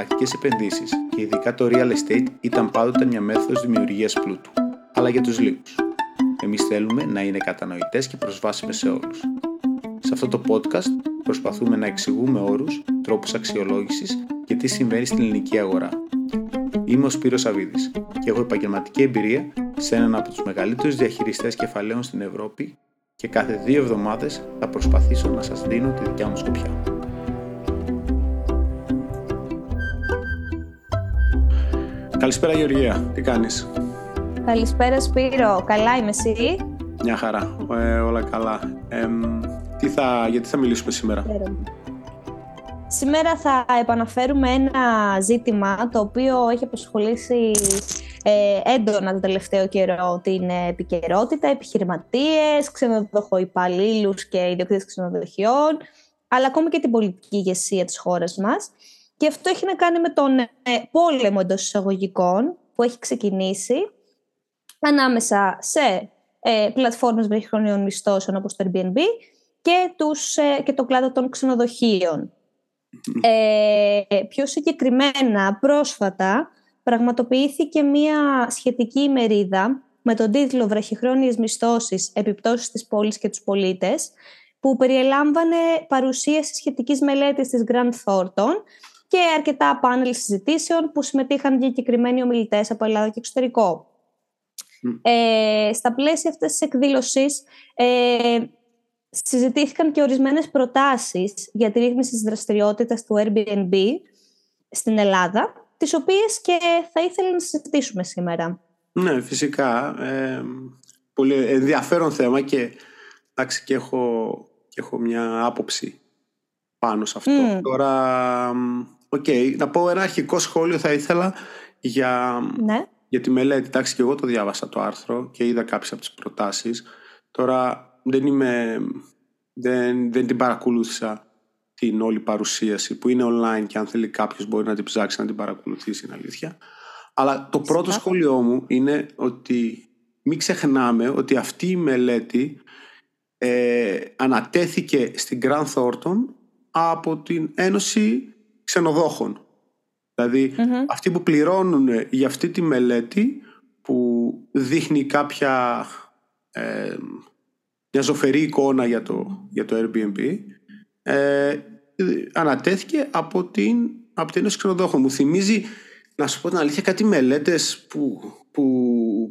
εναλλακτικές επενδύσεις και ειδικά το real estate ήταν πάντοτε μια μέθοδος δημιουργίας πλούτου, αλλά για τους λίγους. Εμείς θέλουμε να είναι κατανοητές και προσβάσιμες σε όλους. Σε αυτό το podcast προσπαθούμε να εξηγούμε όρους, τρόπους αξιολόγησης και τι συμβαίνει στην ελληνική αγορά. Είμαι ο Σπύρος Σαββίδης και έχω επαγγελματική εμπειρία σε έναν από τους μεγαλύτερους διαχειριστές κεφαλαίων στην Ευρώπη και κάθε δύο εβδομάδες θα προσπαθήσω να σας δίνω τη δικιά μου σκοπιά. Καλησπέρα Γεωργία, τι κάνεις; Καλησπέρα Σπύρο, καλά είμαι εσύ; Μια χαρά, ε, όλα καλά. Ε, τι θα, γιατί θα μιλήσουμε σήμερα; Σήμερα θα επαναφέρουμε ένα ζήτημα το οποίο έχει απασχολήσει ε, έντονα το τελευταίο καιρό την επικαιρότητα, επιχειρηματίες, ξενοδοχοϊπαλλήλου και ιδιοκτήτες ξενοδοχειών, αλλά ακόμη και την πολιτική ηγεσία της χώρας μας. Και αυτό έχει να κάνει με τον ε, πόλεμο εντός εισαγωγικών που έχει ξεκινήσει ανάμεσα σε ε, πλατφόρμες βραχυχρονίων μισθώσεων όπως το Airbnb και, τους, ε, και το κλάδο των ξενοδοχείων. Ε, πιο συγκεκριμένα, πρόσφατα, πραγματοποιήθηκε μία σχετική ημερίδα με τον τίτλο «Βραχυχρόνιες μισθώσεις, επιπτώσεις της πόλης και τους πολίτες», που περιελάμβανε παρουσίαση σχετικής μελέτης της Grant Thornton και αρκετά πάνελ συζητήσεων που συμμετείχαν διακεκριμένοι ομιλητές από Ελλάδα και εξωτερικό. Ε, στα πλαίσια αυτής της εκδήλωσης ε, συζητήθηκαν και ορισμένες προτάσεις για τη ρύθμιση της δραστηριότητας του Airbnb στην Ελλάδα, τις οποίες και θα ήθελα να συζητήσουμε σήμερα. Ναι, φυσικά. Ε, πολύ ενδιαφέρον θέμα και, εντάξει, και, έχω, και έχω μια άποψη πάνω σε αυτό. Τώρα, ok, okay, να πω ένα αρχικό σχόλιο θα ήθελα για, ναι. για τη μελέτη. Εντάξει, και εγώ το διάβασα το άρθρο και είδα κάποιες από τις προτάσεις. Τώρα, δεν είμαι, δεν, δεν την παρακολούθησα την όλη παρουσίαση που είναι online και αν θέλει κάποιος μπορεί να την ψάξει να την παρακολουθήσει είναι αλήθεια. Αλλά το πρώτο σχόλιο μου είναι ότι μην ξεχνάμε ότι αυτή η μελέτη ε, ανατέθηκε στην Grand Thornton από την Ένωση Ξενοδόχων. Δηλαδή αυτοί που πληρώνουν για αυτή τη μελέτη που δείχνει κάποια ε, μια ζωφερή εικόνα για το, για το Airbnb ε, ανατέθηκε από την, από την Ένωση Ξενοδόχων. Μου θυμίζει, να σου πω την αλήθεια, κάτι μελέτες που, που,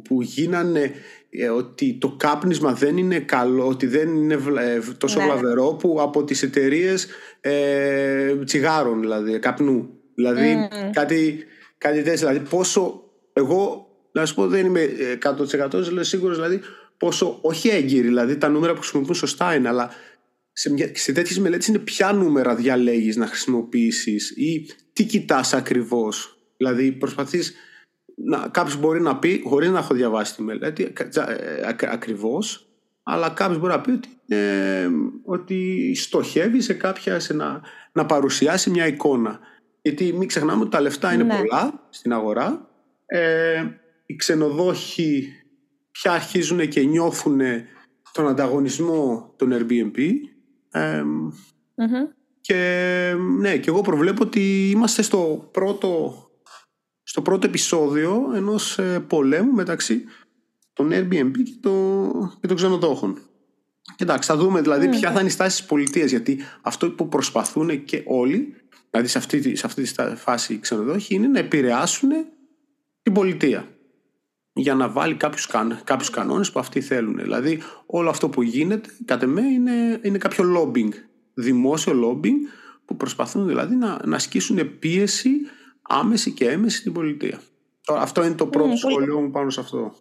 που γίνανε ε, ότι το κάπνισμα δεν είναι καλό, ότι δεν είναι ε, τόσο ναι. βλαβερό που από τις εταιρείες ε, τσιγάρων, δηλαδή, καπνού. Δηλαδή, mm. κάτι, κάτι τέτοιο. Δηλαδή, πόσο εγώ, να σου πω, δεν είμαι 100% σίγουρος, δηλαδή, πόσο, όχι έγκυροι, δηλαδή τα νούμερα που χρησιμοποιούν σωστά είναι, αλλά σε, μια, σε τέτοιες μελέτες είναι ποια νούμερα διαλέγεις να χρησιμοποιήσεις ή τι κοιτάς ακριβώς. Δηλαδή προσπαθείς, να, κάποιος μπορεί να πει, χωρίς να έχω διαβάσει τη μελέτη ε, ακριβώς, αλλά κάποιος μπορεί να πει ότι, ε, ότι στοχεύει σε κάποια, σε να, να παρουσιάσει μια εικόνα. Γιατί μην ξεχνάμε ότι τα λεφτά είναι ναι. πολλά στην αγορά. Ε, οι ξενοδόχοι πια αρχίζουν και νιώθουν τον ανταγωνισμό των Airbnb και ναι, και εγώ προβλέπω ότι είμαστε στο πρώτο, στο πρώτο επεισόδιο ενός ε, πολέμου μεταξύ των Airbnb και, το, και των ξενοδόχων. εντάξει, θα δούμε δηλαδή mm. ποια θα είναι η στάση της πολιτείας γιατί αυτό που προσπαθούν και όλοι, δηλαδή σε αυτή, σε αυτή τη φάση οι ξενοδόχοι, είναι να επηρεάσουν την πολιτεία για να βάλει κάποιους, κάποιους κανόνες που αυτοί θέλουν. Δηλαδή όλο αυτό που γίνεται, κατά με, είναι, είναι κάποιο lobbying, δημόσιο lobbying, που προσπαθούν δηλαδή να, να ασκήσουν πίεση άμεση και έμεση στην πολιτεία. Τώρα, αυτό είναι το πρώτο σχόλιο μου πάνω σε αυτό.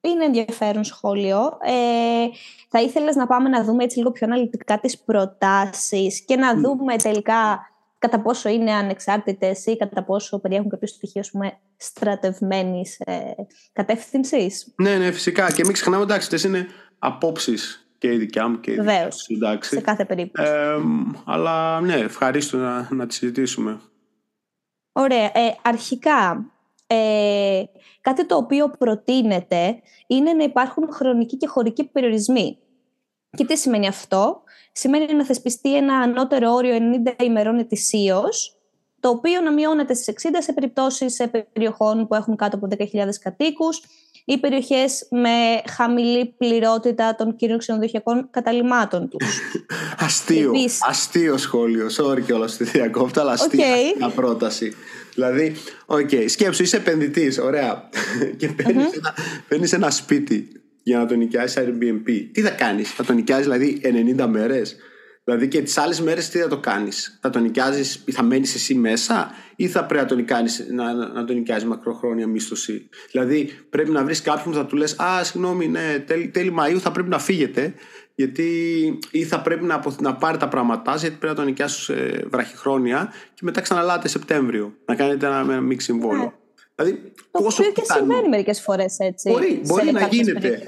Είναι ενδιαφέρον σχόλιο. Ε, θα ήθελες να πάμε να δούμε έτσι λίγο πιο αναλυτικά τις προτάσεις και να δούμε τελικά κατά πόσο είναι ανεξάρτητες ή κατά πόσο περιέχουν κάποιο στοιχείο πούμε, στρατευμένης ε, κατεύθυνσης. Ναι, ναι, φυσικά. Και μην ξεχνάμε, εντάξει, αυτές είναι απόψεις και η δικιά μου και η δικιά σε κάθε περίπτωση. Ε, αλλά ναι, ευχαρίστω να, να τη συζητήσουμε. Ωραία. Ε, αρχικά, ε, κάτι το οποίο προτείνεται είναι να υπάρχουν χρονικοί και χωρικοί περιορισμοί. Και τι σημαίνει αυτό; Σημαίνει να θεσπιστεί ένα ανώτερο όριο 90 ημερών ετησίως, το οποίο να μειώνεται στις 60 σε περιπτώσεις σε περιοχών που έχουν κάτω από 10.000 κατοίκους ή περιοχές με χαμηλή πληρότητα των κύριων ξενοδοχειακών καταλυμάτων τους. αστείο, αστείο σχόλιο, sorry κιόλας που διακόπτω, αλλά αστείο okay. πρόταση. Δηλαδή, ok, okay, σκέψου, είσαι επενδυτής, ωραία, και παίρνεις mm-hmm. ένα, ένα σπίτι για να το νοικιάσεις Airbnb. Τι θα κάνεις, θα το νοικιάσεις δηλαδή 90 μέρες; Δηλαδή και τις άλλες μέρες τι θα το κάνεις, Θα το νοικιάζεις ή θα μένεις εσύ μέσα, ή θα πρέπει να το νοικιάζει, να, να το νοικιάζει μακροχρόνια μίσθωση; Δηλαδή πρέπει να βρεις κάποιον που θα του λες: Α, συγγνώμη, ναι, τέλη, τέλη Μαΐου θα πρέπει να φύγετε, γιατί ή θα πρέπει να, να πάρει τα πράγματά γιατί πρέπει να το νοικιάσει ε, βραχυχρόνια και μετά ξαναλάτε Σεπτέμβριο. Να κάνετε ένα, ένα μίξ συμβόλο. Ναι. Δηλαδή, το πόσο οποίο και συμβαίνει μερικές φορές έτσι. Μπορεί, μπορεί να γίνεται.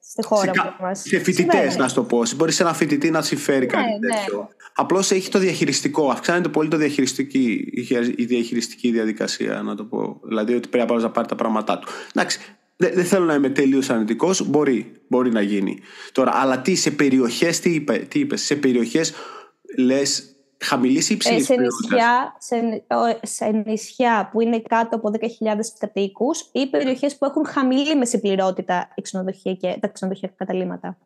Στη χώρα σε, μας. σε φοιτητές, να σου το πω. Μπορείς σε ένα φοιτητή να συμφέρει ναι, κάτι ναι. τέτοιο. Απλώς έχει το διαχειριστικό. Αυξάνεται πολύ το διαχειριστική, η διαχειριστική διαδικασία, να το πω. Δηλαδή ότι πρέπει να πάρει τα πράγματά του. Εντάξει, δεν, δεν θέλω να είμαι τελείως αρνητικός. Μπορεί, μπορεί να γίνει. Τώρα, αλλά τι σε περιοχές, τι είπε, τι είπες, σε περιοχές λες χαμηλή ή υψηλή ε, σε, νησιά, σε, σε νησιά που είναι κάτω από 10.000 κατοίκους ή περιοχές που έχουν χαμηλή μέση πληρότητα και τα ξενοδοχειακά καταλύματα.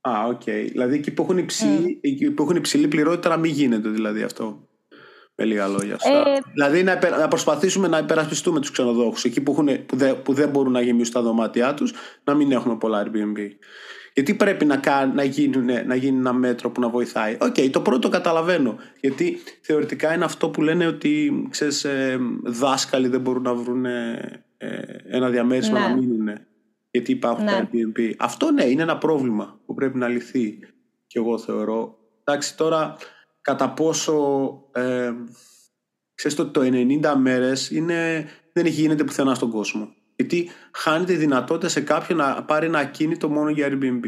Α, ok. Okay. Δηλαδή εκεί που έχουν, υψηλή, μμ. που έχουν υψηλή πληρότητα να μην γίνεται δηλαδή αυτό. Με λίγα λόγια. Ε, δηλαδή να, να προσπαθήσουμε να υπερασπιστούμε τους ξενοδόχους εκεί που, έχουν, που, δεν, που δεν μπορούν να γεμίσουν τα δωμάτια τους, να μην έχουμε πολλά Airbnb. Γιατί πρέπει να, να, γίνουν, να γίνει ένα μέτρο που να βοηθάει. Ok, okay, το πρώτο καταλαβαίνω. Γιατί θεωρητικά είναι αυτό που λένε ότι ξέρεις, ε, δάσκαλοι δεν μπορούν να βρουν ε, ένα διαμέρισμα να ναι. μείνουν. Γιατί υπάρχουν ναι. τα Airbnb. Αυτό ναι, είναι ένα πρόβλημα που πρέπει να λυθεί. Και εγώ θεωρώ. Εντάξει, τώρα κατά πόσο. Ε, ξέρεις το 90 μέρες είναι, δεν έχει γίνεται πουθενά στον κόσμο. Γιατί χάνεται η δυνατότητα σε κάποιον να πάρει ένα ακίνητο μόνο για Airbnb.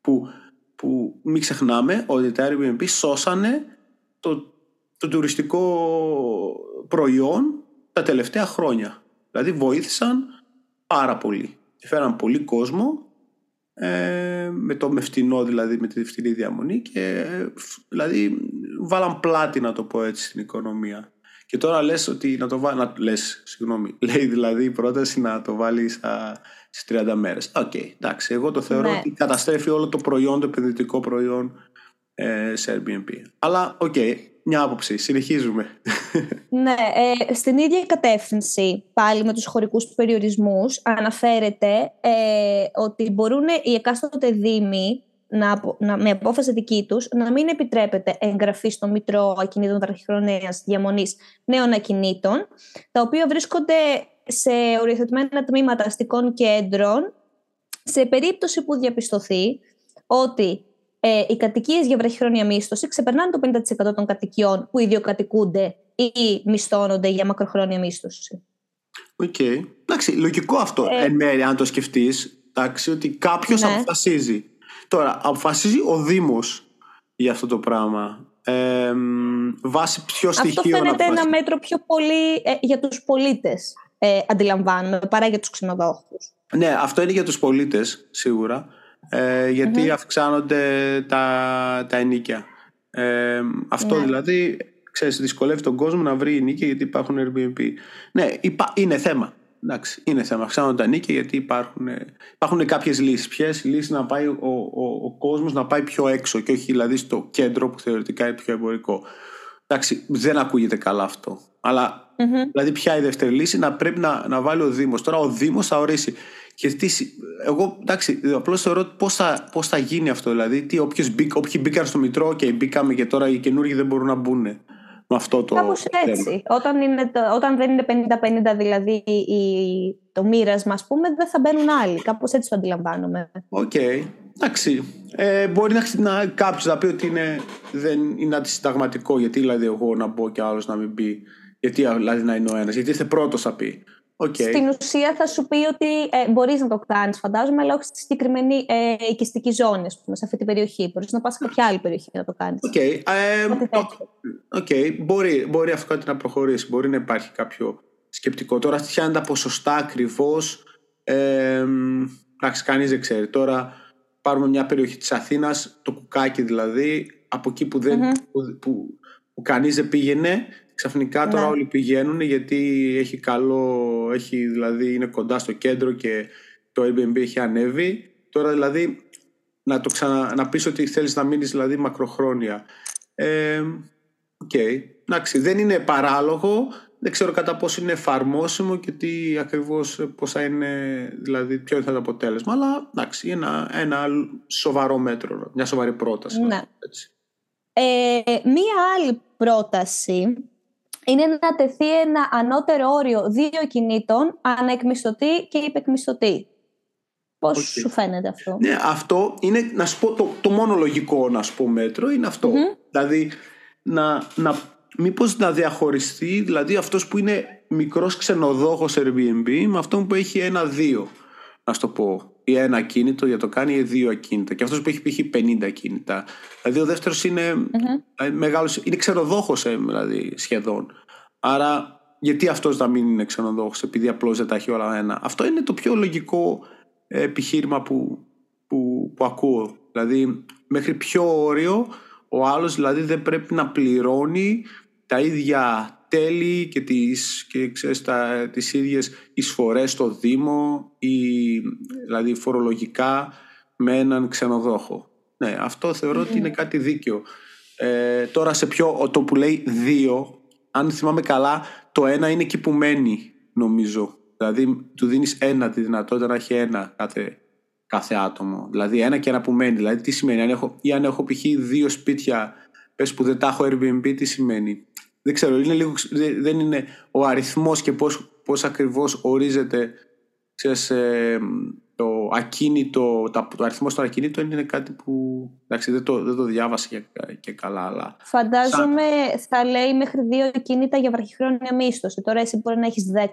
Που, που μην ξεχνάμε ότι τα Airbnb σώσανε το, το τουριστικό προϊόν τα τελευταία χρόνια. Δηλαδή βοήθησαν πάρα πολύ. Φέραν πολύ κόσμο ε, με το με φτηνό δηλαδή με τη φτηνή διαμονή και δηλαδή βάλαν πλάτη να το πω έτσι στην οικονομία. Και τώρα λες ότι να το βάλει. Λες, συγγνώμη. Λέει δηλαδή η πρόταση να το βάλεις στις 30 μέρες. Ok, okay, εντάξει. Εγώ το θεωρώ ναι. ότι καταστρέφει όλο το προϊόν, το επενδυτικό προϊόν ε, σε Airbnb. Αλλά ok, okay, μια άποψη. Συνεχίζουμε. Ναι, ε, στην ίδια κατεύθυνση πάλι με τους χωρικούς περιορισμούς αναφέρεται ε, ότι μπορούν οι εκάστοτε δήμοι να, να, με απόφαση δική τους να μην επιτρέπεται εγγραφή στο Μητρώο Ακινήτων Βραχυχρόνιας Διαμονής Νέων Ακινήτων, τα οποία βρίσκονται σε οριοθετημένα τμήματα αστικών κέντρων, σε περίπτωση που διαπιστωθεί ότι ε, οι κατοικίες για βραχυχρόνια μίσθωση ξεπερνάνε το 50% των κατοικιών που ιδιοκατοικούνται ή μισθώνονται για μακροχρόνια μίσθωση. Ok. Okay. Εντάξει, λογικό αυτό ε, εν μέρει, αν το σκεφτείς. Ότι κάποιος ναι. αποφασίζει Τώρα, αποφασίζει ο Δήμος για αυτό το πράγμα. Ε, βάσει ποιο στοιχείο Αυτό φαίνεται ένα μέτρο πιο πολύ ε, για τους πολίτες, ε, αντιλαμβάνομαι, παρά για τους ξενοδόχους. Ναι, αυτό είναι για τους πολίτες, σίγουρα, ε, γιατί αυξάνονται τα, τα ενίκια. Ε, αυτό ναι. δηλαδή, ξέρεις, δυσκολεύει τον κόσμο να βρει ενίκια γιατί υπάρχουν Airbnb. Ναι, είναι θέμα. Εντάξει, είναι θέμα. Αυξάνονται τα νίκια γιατί υπάρχουν, υπάρχουν κάποιες λύσεις. Ποιες λύσεις να πάει ο, ο, ο κόσμος να πάει πιο έξω και όχι δηλαδή στο κέντρο που θεωρητικά είναι πιο εμπορικό. Εντάξει, δεν ακούγεται καλά αυτό. Αλλά mm-hmm. δηλαδή, ποια η δεύτερη λύση; Να πρέπει να, να βάλει ο Δήμος. Τώρα ο Δήμος θα ορίσει. Και τι, εγώ εντάξει, απλώς θεωρώ πώς θα, πώς θα γίνει αυτό. Δηλαδή, τι, όποιος μπήκ, όποιοι μπήκαν στο Μητρώο και μπήκαμε και τώρα οι καινούργοι δεν μπορούν να μπουν με αυτό το Κάπως έτσι. Όταν, είναι όταν δεν είναι 50-50 δηλαδή το μοίρασμα, ας πούμε, δεν θα μπαίνουν άλλοι. Κάπως έτσι το αντιλαμβάνομαι. Ok. Okay. Εντάξει. Ε, μπορεί να, να κάποιος να πει ότι είναι, δεν είναι αντισυνταγματικό. Γιατί δηλαδή εγώ να μπω και άλλος να μην μπει. Γιατί δηλαδή να είναι ο ένας. Γιατί είστε πρώτος θα πει. Okay. Στην ουσία θα σου πει ότι ε, μπορείς να το κάνεις, φαντάζομαι, αλλά όχι στη συγκεκριμένη ε, οικιστική ζώνη, πούμε, σε αυτή την περιοχή. Μπορείς να πας σε κάποια άλλη περιοχή να το κάνεις. Okay. Ε, okay. Μπορεί, μπορεί αυτό κάτι να προχωρήσει. Μπορεί να υπάρχει κάποιο σκεπτικό. Τώρα, ποια είναι τα ποσοστά ακριβώς. Ε, εντάξει, κανείς δεν ξέρει. Τώρα, πάρουμε μια περιοχή της Αθήνας, το Κουκάκι δηλαδή, από εκεί που, δεν, mm-hmm. που, που, που κανείς δεν πήγαινε Ξαφνικά τώρα ναι. όλοι πηγαίνουν γιατί έχει καλό, έχει, δηλαδή είναι κοντά στο κέντρο και το Airbnb έχει ανέβει. Τώρα δηλαδή να, το ξανα, να πεις ότι θέλεις να μείνεις δηλαδή μακροχρόνια. Ε, Ok. Okay. Εντάξει, δεν είναι παράλογο. Δεν ξέρω κατά πόσο είναι εφαρμόσιμο και τι ακριβώς, πώς θα είναι, δηλαδή ποιο θα είναι το αποτέλεσμα. Αλλά εντάξει, ένα, ένα σοβαρό μέτρο, μια σοβαρή πρόταση. Ναι. Έτσι. Ε, μία άλλη πρόταση είναι να τεθεί ένα ανώτερο όριο δύο κινήτων αναεκμισθωτή και υπεκμισθωτή. Πώς σου φαίνεται αυτό; Ναι, αυτό είναι, να σου πω, το, το μόνο λογικό να σου πω μέτρο είναι Δηλαδή, να, να, μήπως να διαχωριστεί, δηλαδή αυτός που είναι μικρός ξενοδόχος Airbnb με αυτόν που έχει ένα-δύο, να σου το πω. Ή ένα ακίνητο για το κάνει ή δύο ακίνητα. Και αυτός που έχει π.χ. 50 ακίνητα. Δηλαδή ο δεύτερος είναι mm-hmm. μεγάλος, είναι ξενοδόχος ε, δηλαδή σχεδόν. Άρα γιατί αυτός να μην είναι ξενοδόχος επειδή απλώς δεν τα έχει όλα ένα. Αυτό είναι το πιο λογικό επιχείρημα που, που, που ακούω. Δηλαδή μέχρι ποιο όριο ο άλλος δηλαδή δεν πρέπει να πληρώνει τα ίδια τέλη και τις, και ξέρεις, τα, τις ίδιες εισφορές στο Δήμο ή δηλαδή φορολογικά με έναν ξενοδόχο. Ναι, αυτό θεωρώ ότι είναι κάτι δίκαιο. Ε, τώρα σε ποιο, το που λέει δύο, αν θυμάμαι καλά, το ένα είναι εκεί που μένει νομίζω. Δηλαδή του δίνεις ένα τη δυνατότητα να έχει ένα κάθε, κάθε άτομο. Δηλαδή ένα και ένα που μένει. Δηλαδή τι σημαίνει, αν έχω, ή αν έχω π.χ. δύο σπίτια, πες που δεν τα έχω Airbnb, τι σημαίνει; Δεν ξέρω, είναι λίγο, δεν είναι ο αριθμός και πώς, πώς ακριβώς ορίζεται ξέρεις, ε, το ακίνητο, το αριθμός των ακίνητων είναι κάτι που εντάξει, δεν, το, δεν το διάβασα και, και καλά. Αλλά Φαντάζομαι θα λέει μέχρι δύο ακίνητα για βραχυχρόνια μίσθωση. Τώρα εσύ μπορεί να έχεις 10,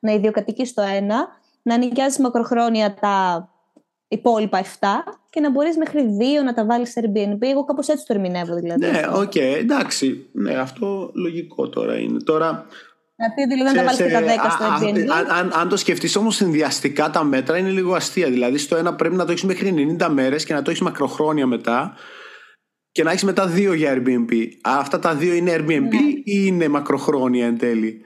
να ιδιοκατοικείς το ένα, να νοικιάζεις μακροχρόνια τα υπόλοιπα 7 και να μπορείς μέχρι δύο να τα βάλεις σε Airbnb. Εγώ κάπως έτσι το ερμηνεύω δηλαδή. Ναι, ok, okay, εντάξει. Ναι, αυτό λογικό τώρα είναι. Τώρα, να δηλαδή να τα βάλεις και τα 10 στο Airbnb; Αν, αν, αν το σκεφτείς όμως συνδυαστικά τα μέτρα είναι λίγο αστεία. Δηλαδή στο ένα πρέπει να το έχεις μέχρι 90 μέρες και να το έχεις μακροχρόνια μετά και να έχεις μετά δύο για Airbnb. Αυτά τα δύο είναι Airbnb ναι. ή είναι μακροχρόνια εν τέλει;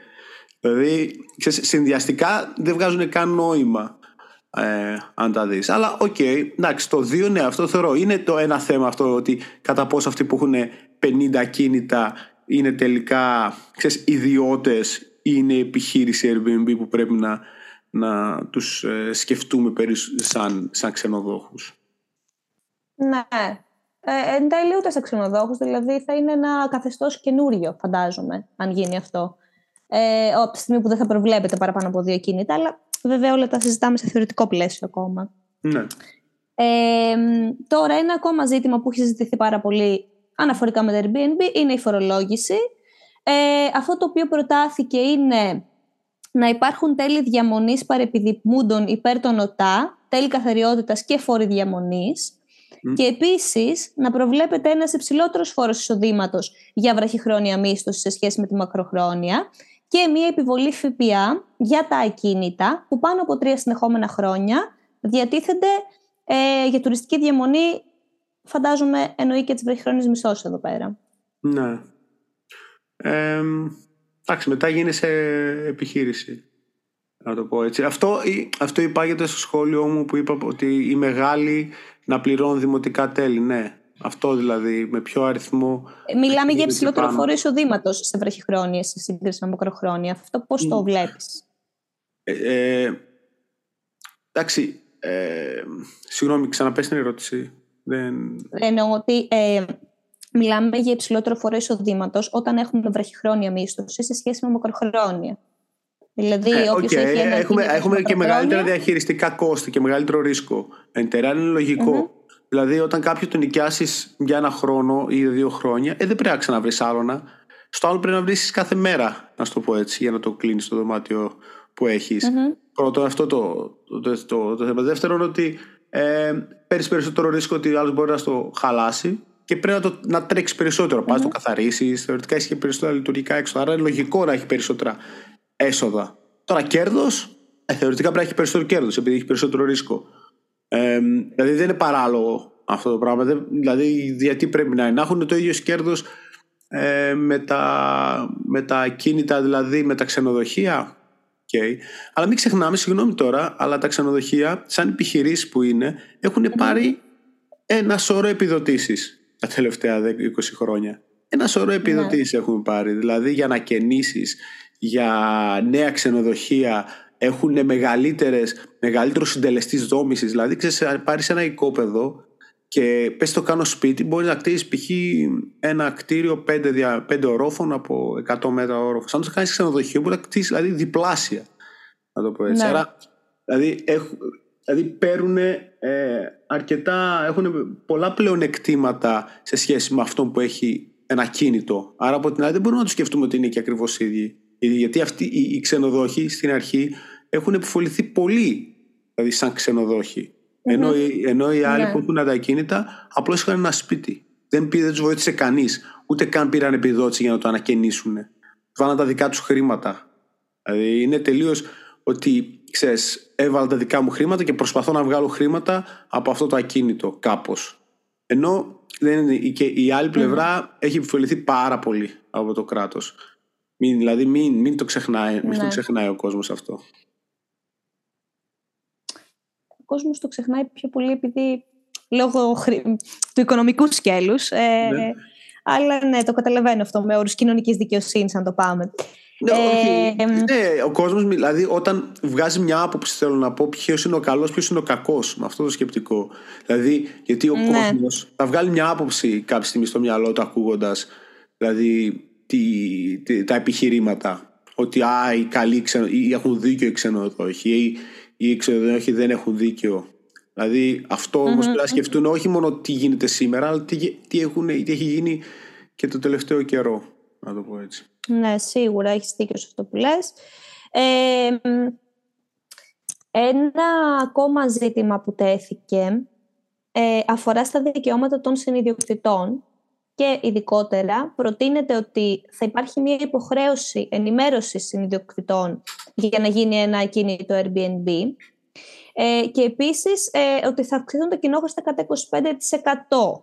Δηλαδή συνδυαστικά δεν βγάζουν καν νόημα. Ε, αν τα δεις αλλά ok, okay, εντάξει το δύο ναι αυτό θεωρώ είναι το ένα θέμα αυτό ότι κατά πόσο αυτοί που έχουν 50 ακίνητα είναι τελικά ξέρεις, ιδιώτες ή είναι επιχείρηση Airbnb που πρέπει να, να τους ε, σκεφτούμε περισσότερο σαν, σαν ξενοδόχους. Ναι. Ε, εν τέλει ούτε σαν ξενοδόχους, δηλαδή θα είναι ένα καθεστώς καινούριο, φαντάζομαι, αν γίνει αυτό. Ε, από τη στιγμή που δεν θα προβλέπετε παραπάνω από δύο κίνητα, αλλά βέβαια όλα τα συζητάμε σε θεωρητικό πλαίσιο ακόμα. Ναι. Ε, τώρα, ένα ακόμα ζήτημα που έχει συζητηθεί πάρα πολύ αναφορικά με το Airbnb είναι η φορολόγηση. Ε, αυτό το οποίο προτάθηκε είναι να υπάρχουν τέλη διαμονής παρεπιδημούντων υπέρ των ΟΤΑ, τέλη καθαριότητας και φόροι διαμονής και επίσης να προβλέπεται ένας υψηλότερος φόρος εισοδήματος για βραχυχρόνια μίσθωση σε σχέση με τη μακροχρόνια και μια επιβολή ΦΠΑ για τα ακίνητα που πάνω από τρία συνεχόμενα χρόνια διατίθενται ε, για τουριστική διαμονή φαντάζομαι εννοεί και τις βραχυχρόνιες μισθώσεις εδώ πέρα. Ναι. Ε, εντάξει, μετά γίνει σε επιχείρηση. Να το πω έτσι. Αυτό, αυτό υπάγεται στο σχόλιο μου που είπα ότι οι μεγάλοι να πληρώνουν δημοτικά τέλη. Ναι. Αυτό δηλαδή, με ποιο αριθμό. Ε, μιλάμε για υψηλότερο φόρο εισοδήματος σε βραχυχρόνιε σε σύγκριση με μακροχρόνια. Αυτό πώς το βλέπεις; Ε, ε, εντάξει. Ε, συγγνώμη, ξαναπες την ερώτηση. Δεν... Εννοώ ότι ε, μιλάμε για υψηλότερο φορό εισοδήματος όταν έχουμε βραχυχρόνια μίσθωσης σε σχέση με μακροχρόνια. Δηλαδή, ε, okay. έχει ένα έχουμε, έχουμε και μεγαλύτερα διαχειριστικά κόστη και μεγαλύτερο ρίσκο. Εν τερά είναι λογικό. Mm-hmm. Δηλαδή, όταν κάποιο το νοικιάσεις για ένα χρόνο ή δύο χρόνια, ε, δεν πρέπει να ξαναβρεις άλλονα. Στο άλλο πρέπει να βρει κάθε μέρα, να σου το πω έτσι, για να το κλείνεις το δωμάτιο που έχεις. Mm-hmm. Πρώτον, αυτό το, το, το, το, θέμα. Δεύτερον, ότι ε, παίρνεις περισσότερο ρίσκο ότι άλλος μπορεί να το χαλάσει και πρέπει να, το, να τρέξεις περισσότερο. Mm-hmm. Πα το καθαρίσεις. Θεωρητικά έχει περισσότερα λειτουργικά έξοδα. Άρα είναι λογικό να έχει περισσότερα έσοδα. Τώρα κέρδος, ε, θεωρητικά πρέπει να έχει περισσότερο κέρδος επειδή έχει περισσότερο ρίσκο. Ε, δηλαδή δεν είναι παράλογο αυτό το πράγμα. Δηλαδή γιατί πρέπει να, είναι, να έχουν το ίδιο κέρδος ε, με, τα, με τα κίνητα, δηλαδή με τα ξενοδοχεία. Okay. Αλλά μην ξεχνάμε, συγγνώμη τώρα, αλλά τα ξενοδοχεία, σαν επιχειρήσεις που είναι, έχουν πάρει ένα σώρο επιδοτήσεις τα τελευταία 20 χρόνια. Ένα σώρο ναι. επιδοτήσει έχουν πάρει. Δηλαδή για να καινήσεις, για νέα ξενοδοχεία, έχουν μεγαλύτερες, μεγαλύτερος συντελεστής δόμησης. Δηλαδή, ξέρεις, πάρεις ένα οικόπεδο και πες το κάνω σπίτι, μπορείς να κτίσεις π.χ. ένα κτίριο 5, δια, 5 ορόφων από 100 μέτρα όροφο. Αν το κάνεις ξενοδοχείο, μπορείς να κτίσεις δηλαδή διπλάσια. Να το πω έτσι. Ναι. Άρα, δηλαδή, έχουν, δηλαδή παίρνουν ε, αρκετά, έχουν πολλά πλεονεκτήματα σε σχέση με αυτό που έχει ένα κίνητο. Άρα από την άλλη δεν μπορούμε να το σκεφτούμε ότι είναι και ακριβώς ίδιοι. Γιατί αυτοί οι ξενοδόχοι στην αρχή έχουν επιφοληθεί πολύ, δηλαδή σαν ξενοδόχοι. Ενώ, ενώ οι άλλοι ναι. που έχουν τα ακίνητα απλώς είχαν ένα σπίτι. Δεν, πήγε, δεν τους βοήθησε κανείς. Ούτε καν πήραν επιδότηση για να το ανακαινήσουν. Βάλαν τα δικά τους χρήματα. Δηλαδή είναι τελείως ότι ξέρεις, έβαλα τα δικά μου χρήματα και προσπαθώ να βγάλω χρήματα από αυτό το ακίνητο κάπως. Ενώ δεν είναι, και η άλλη πλευρά έχει επιφοληθεί πάρα πολύ από το κράτος. Δηλαδή μην, μην, το ξεχνάει, μην το ναι. ξεχνάει ο κόσμος αυτό κόσμος το ξεχνάει πιο πολύ επειδή λόγω του οικονομικού σκέλους. Ε, ναι. Αλλά ναι, το καταλαβαίνω αυτό με όρους κοινωνικής δικαιοσύνης, αν το πάμε. Ναι, ε, ναι, ο κόσμος, δηλαδή, όταν βγάζει μια άποψη, θέλω να πω ποιος είναι ο καλός, ποιος είναι ο κακός, με αυτό το σκεπτικό. Δηλαδή, γιατί ο ναι. κόσμος θα βγάλει μια άποψη κάποια στιγμή στο μυαλό του, ακούγοντας δηλαδή, τι, τα επιχειρήματα. Ότι α, οι καλοί ξενο, ή έχουν δίκιο οι ξενοδόχοι, ή ή όχι δεν έχουν δίκιο. Δηλαδή αυτό mm-hmm. όμως πρέπει να σκεφτούν όχι μόνο τι γίνεται σήμερα αλλά τι, τι, έχουν, τι έχει γίνει και το τελευταίο καιρό να το πω έτσι. Ναι σίγουρα έχεις δίκιο σε αυτό που λες. Ε, ένα ακόμα ζήτημα που τέθηκε ε, αφορά στα δικαιώματα των συνειδιοκτητών και ειδικότερα προτείνεται ότι θα υπάρχει μια υποχρέωση ενημέρωσης συνειδιοκτητών για να γίνει ένα ακίνητο Airbnb ε, και επίσης ε, ότι θα αυξηθούν τα κοινόχρηστα κατά 25%.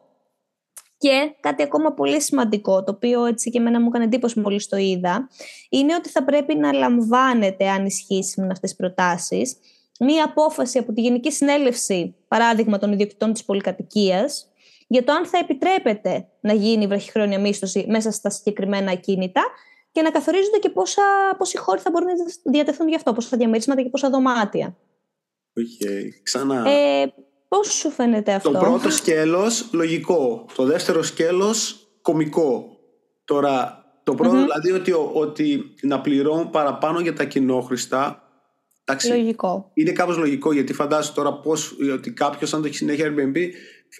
Και κάτι ακόμα πολύ σημαντικό, το οποίο έτσι και εμένα μου έκανε εντύπωση μόλις το είδα, είναι ότι θα πρέπει να λαμβάνεται, αν ισχύσουν αυτές τις προτάσεις, μία απόφαση από τη Γενική Συνέλευση, παράδειγμα των ιδιοκτητών της πολυκατοικίας, για το αν θα επιτρέπεται να γίνει βραχυχρόνια μίσθωση μέσα στα συγκεκριμένα ακίνητα και να καθορίζονται και πόσα, πόσοι χώροι θα μπορούν να διατεθούν γι' αυτό, πόσα διαμερίσματα και πόσα δωμάτια. Okay. Ξανά. Ε, πώς σου φαίνεται αυτό; Το πρώτο σκέλος λογικό, το δεύτερο σκέλος κομικό. Τώρα, το πρωτο δηλαδή ότι, ότι να πληρώνουν παραπάνω για τα κοινόχρηστα Εντάξει, λογικό. Είναι κάπως λογικό γιατί φαντάζομαι τώρα πώς, ότι κάποιος αν το έχει συνέχεια Airbnb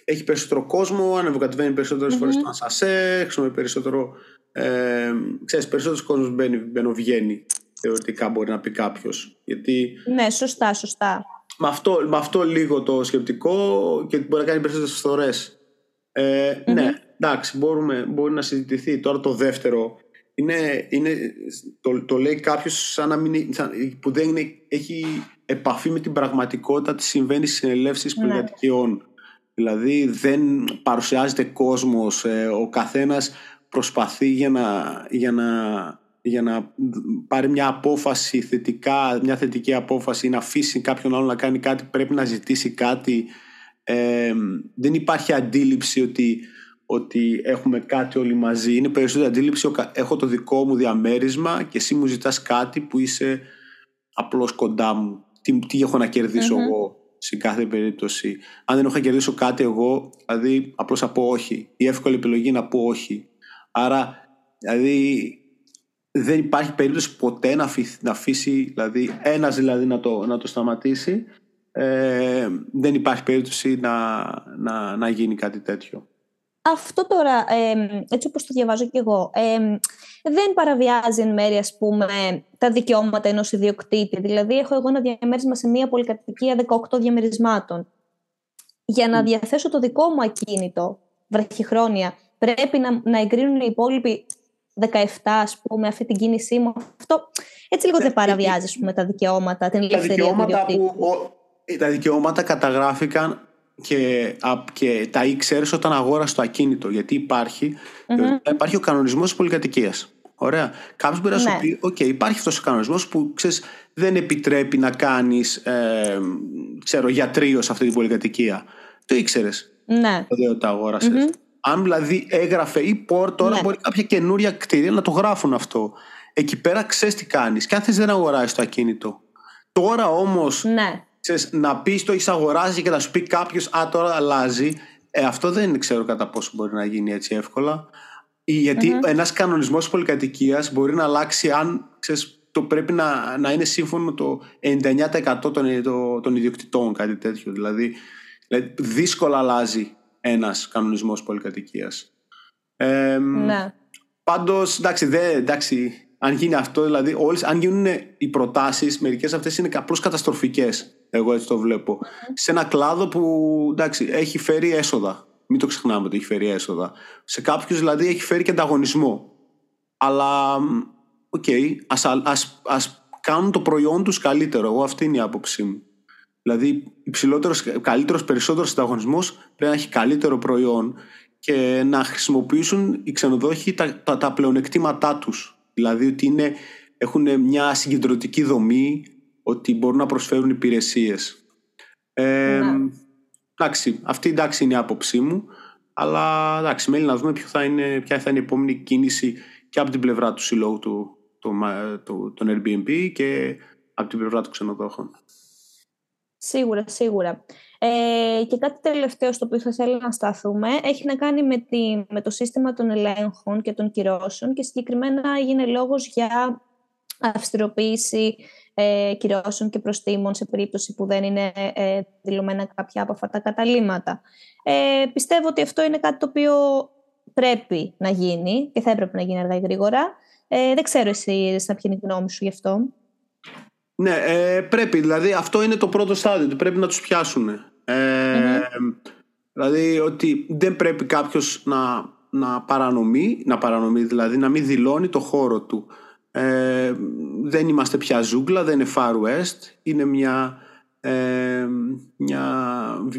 έχει περισσότερο κόσμο, ανεβοκατεβαίνει περισσότερες mm-hmm. φορές το ασασέ, χρησιμοποιεί περισσότερο ε, ξέρεις, περισσότερος κόσμος μπαίνει, μπαίνει, βγαίνει θεωρητικά μπορεί να πει κάποιος. Γιατί... Ναι, σωστά, σωστά. Με αυτό, με αυτό λίγο το σκεπτικό και μπορεί να κάνει περισσότερες φθορές. Ε, mm-hmm. Ναι, εντάξει, μπορούμε, μπορεί να συζητηθεί. Τώρα το δεύτερο είναι, είναι το, το λέει κάποιος σαν να μην που δεν είναι, έχει επαφή με την πραγματικότητα τι συμβαίνει στις συνελεύσεις ναι. πολυκατοικιών. Δηλαδή δεν παρουσιάζεται κόσμος, ε, ο καθένας προσπαθεί για να, για να, για να πάρει μια απόφαση θετικά, μια θετική απόφαση να αφήσει κάποιον άλλο να κάνει κάτι, πρέπει να ζητήσει κάτι. Ε, δεν υπάρχει αντίληψη ότι, ότι έχουμε κάτι όλοι μαζί. Είναι περισσότερη αντίληψη, έχω το δικό μου διαμέρισμα και εσύ μου ζητάς κάτι που είσαι απλώς κοντά μου. Τι, τι έχω να κερδισω εγώ σε κάθε περίπτωση. Αν δεν έχω να κερδίσω κάτι εγώ, δηλαδή απλώς να πω όχι. Η εύκολη επιλογή είναι να πω όχι. Άρα, δηλαδή, δεν υπάρχει περίπτωση ποτέ να αφήσει, να αφήσει δηλαδή, ένας δηλαδή να το, να το σταματήσει. Ε, δεν υπάρχει περίπτωση να, να, να γίνει κάτι τέτοιο. Αυτό τώρα, έτσι όπως το διαβάζω και εγώ, δεν παραβιάζει εν μέρει, ας πούμε, τα δικαιώματα ενός ιδιοκτήτη. Δηλαδή, έχω εγώ ένα διαμέρισμα σε μια πολυκατοικία 18 διαμερισμάτων. Για να διαθέσω το δικό μου ακίνητο βραχυχρόνια, πρέπει να, να εγκρίνουν οι υπόλοιποι 17, ας πούμε, αυτή την κίνησή μου. Αυτό έτσι λίγο δεν παραβιάζει, πούμε, τα δικαιώματα, την ελευθερία τα δικαιώματα που Τα δικαιώματα καταγράφηκαν και, και τα ήξερες όταν αγόρασες το ακίνητο. Γιατί υπάρχει, mm-hmm. υπάρχει ο κανονισμός της πολυκατοικίας. Ωραία. Κάποιος μπορεί να σου ναι. πει: OK, υπάρχει αυτός ο κανονισμός που ξέρεις, δεν επιτρέπει να κάνεις ε, γιατρείο σε αυτή την πολυκατοικία. Το ήξερες. Ναι. Το το αγορασε Αν δηλαδή έγραφε ή πόρ, τώρα ναι. μπορεί κάποια καινούρια κτίρια να το γράφουν αυτό. Εκεί πέρα ξέρεις τι κάνεις. Και αν θες δεν αγοράζει το ακίνητο. Τώρα όμως. Ναι. Να πεις το έχεις αγοράσει και να σου πει κάποιος, Α, τώρα αλλάζει. Ε, αυτό δεν ξέρω κατά πόσο μπορεί να γίνει έτσι εύκολα. Γιατί mm-hmm. ένας κανονισμός πολυκατοικίας μπορεί να αλλάξει αν ξέρεις, το πρέπει να, να είναι σύμφωνο το 99% των, των ιδιοκτητών, κάτι τέτοιο. Δηλαδή, δηλαδή δύσκολα αλλάζει ένας κανονισμός πολυκατοικίας. Ε, ναι. Πάντως, εντάξει, εντάξει, αν γίνει αυτό, δηλαδή, όλες, αν γίνουν οι προτάσεις, μερικές αυτές είναι απλώς καταστροφικές. Εγώ έτσι το βλέπω. Σε ένα κλάδο που εντάξει, έχει φέρει έσοδα. Μην το ξεχνάμε ότι έχει φέρει έσοδα. Σε κάποιους δηλαδή έχει φέρει και ανταγωνισμό. Αλλά, ok, okay, ας, ας, ας κάνουν το προϊόν τους καλύτερο. Εγώ αυτή είναι η άποψή μου. Δηλαδή, υψηλότερος, καλύτερος, περισσότερος ανταγωνισμός πρέπει να έχει καλύτερο προϊόν και να χρησιμοποιήσουν οι ξενοδόχοι τα, τα, τα πλεονεκτήματά τους. Δηλαδή ότι είναι, έχουν μια συγκεντρωτική δομή, ότι μπορούν να προσφέρουν υπηρεσίες. Ε, ναι. Εντάξει, αυτή εντάξει είναι η άποψή μου. Αλλά εντάξει, μένει να δούμε ποιο θα είναι, ποια θα είναι η επόμενη κίνηση και από την πλευρά του συλλόγου του, το, το, των Airbnb και από την πλευρά του ξενοδόχων. Σίγουρα, σίγουρα. Ε, και κάτι τελευταίο στο οποίο θα ήθελα να σταθούμε έχει να κάνει με, τη, με το σύστημα των ελέγχων και των κυρώσεων και συγκεκριμένα έγινε λόγος για αυστηροποίηση ε, κυρώσεων και προστήμων σε περίπτωση που δεν είναι ε, δηλωμένα κάποια από αυτά τα καταλήμματα. Ε, πιστεύω ότι αυτό είναι κάτι το οποίο πρέπει να γίνει και θα έπρεπε να γίνει αργά ή γρήγορα. Ε, δεν ξέρω εσύ να ποια είναι η γνώμη σου γι' αυτό. Ναι, ε, πρέπει. Δηλαδή αυτό είναι το πρώτο στάδιο. Πρέπει να τους πιάσουν. Ε, Δηλαδή ότι δεν πρέπει κάποιος να, να παρανομεί, να παρανομεί δηλαδή να μην δηλώνει το χώρο του. Ε, δεν είμαστε πια ζούγκλα, δεν είναι Far West. Είναι μια, ε, μια,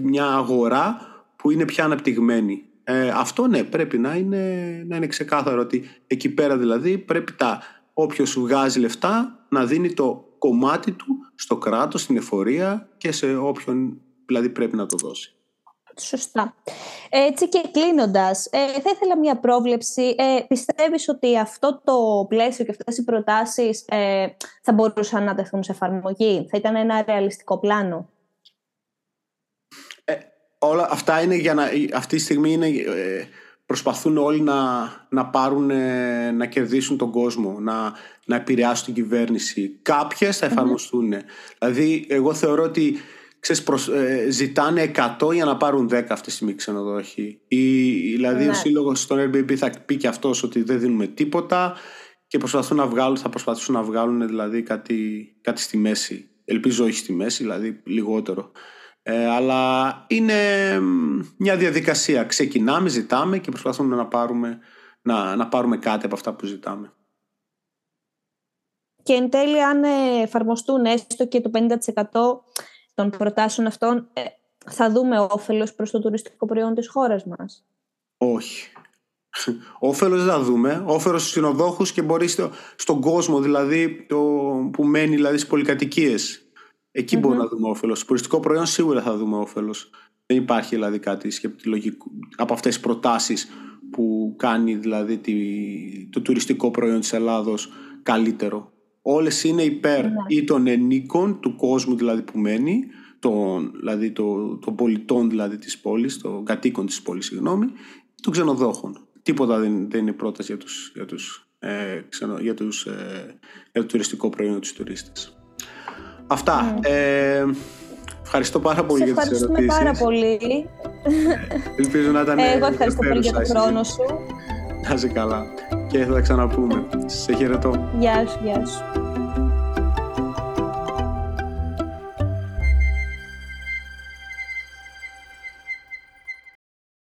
μια αγορά που είναι πια αναπτυγμένη. Ε, αυτό ναι, πρέπει να είναι, να είναι ξεκάθαρο ότι εκεί πέρα δηλαδή πρέπει τα, όποιος βγάζει λεφτά να δίνει το κομμάτι του στο κράτος, στην εφορία και σε όποιον δηλαδή πρέπει να το δώσει. Σωστά. Έτσι και κλείνοντας, ε, θα ήθελα μια πρόβλεψη. Ε, πιστεύεις ότι αυτό το πλαίσιο και αυτές οι προτάσεις ε, θα μπορούσαν να τεθούν σε εφαρμογή, θα ήταν ένα ρεαλιστικό πλάνο; Ε, όλα αυτά είναι για να, αυτή τη στιγμή είναι, ε, προσπαθούν όλοι να, να πάρουν, να κερδίσουν τον κόσμο, να, να επηρεάσουν την κυβέρνηση. Κάποιες θα εφαρμοστούν. Δηλαδή, εγώ θεωρώ ότι ξέρεις, προς, ε, ζητάνε 100 για να πάρουν 10 αυτή τη στιγμή ξενοδοχοί. Ή, δηλαδή ναι. ο σύλλογος στον Airbnb θα πει και αυτός ότι δεν δίνουμε τίποτα και προσπαθούν να βγάλουν, θα προσπαθήσουν να βγάλουν δηλαδή κάτι, κάτι στη μέση. Ελπίζω όχι στη μέση, δηλαδή λιγότερο. Ε, αλλά είναι μια διαδικασία. Ξεκινάμε, ζητάμε και προσπαθούμε να πάρουμε, να, να πάρουμε κάτι από αυτά που ζητάμε. Και εν τέλει αν εφαρμοστούν έστω και το 50% των προτάσεων αυτών ε, θα δούμε όφελος προς το τουριστικό προϊόν της χώρας μας. Όχι. Όφελος δεν θα δούμε. Όφελος στους συνοδόχους και μπορεί στο, στον κόσμο δηλαδή το, που μένει δηλαδή στις πολυκατοικίες. Εκεί mm-hmm. μπορούμε να δούμε όφελος. Στο τουριστικό προϊόν σίγουρα θα δούμε όφελος. Δεν υπάρχει δηλαδή κάτι λογικό από αυτές τις προτάσεις που κάνει δηλαδή τη, το τουριστικό προϊόν της Ελλάδος καλύτερο όλες είναι υπέρ ναι. ή των ενίκων του κόσμου δηλαδή που μένει των, δηλαδή το, των πολιτών δηλαδή της πόλης, των κατοίκων της πόλης συγγνώμη, των ξενοδόχων. Τίποτα δεν, δεν είναι πρόταση για, τους, για, τους, ε, ξενο, για, τους, ε, για το τουριστικό προϊόν τους τουρίστες. Αυτά. Ναι. Ε, ευχαριστώ πάρα πολύ για τις ερωτήσεις. Ευχαριστούμε πάρα πολύ. Ελπίζω να ήταν Εγώ ευχαριστώ πολύ για τον χρόνο σου. Να είσαι καλά. Και θα τα ξαναπούμε. Σε χαιρετώ. Γεια σου, γεια σου.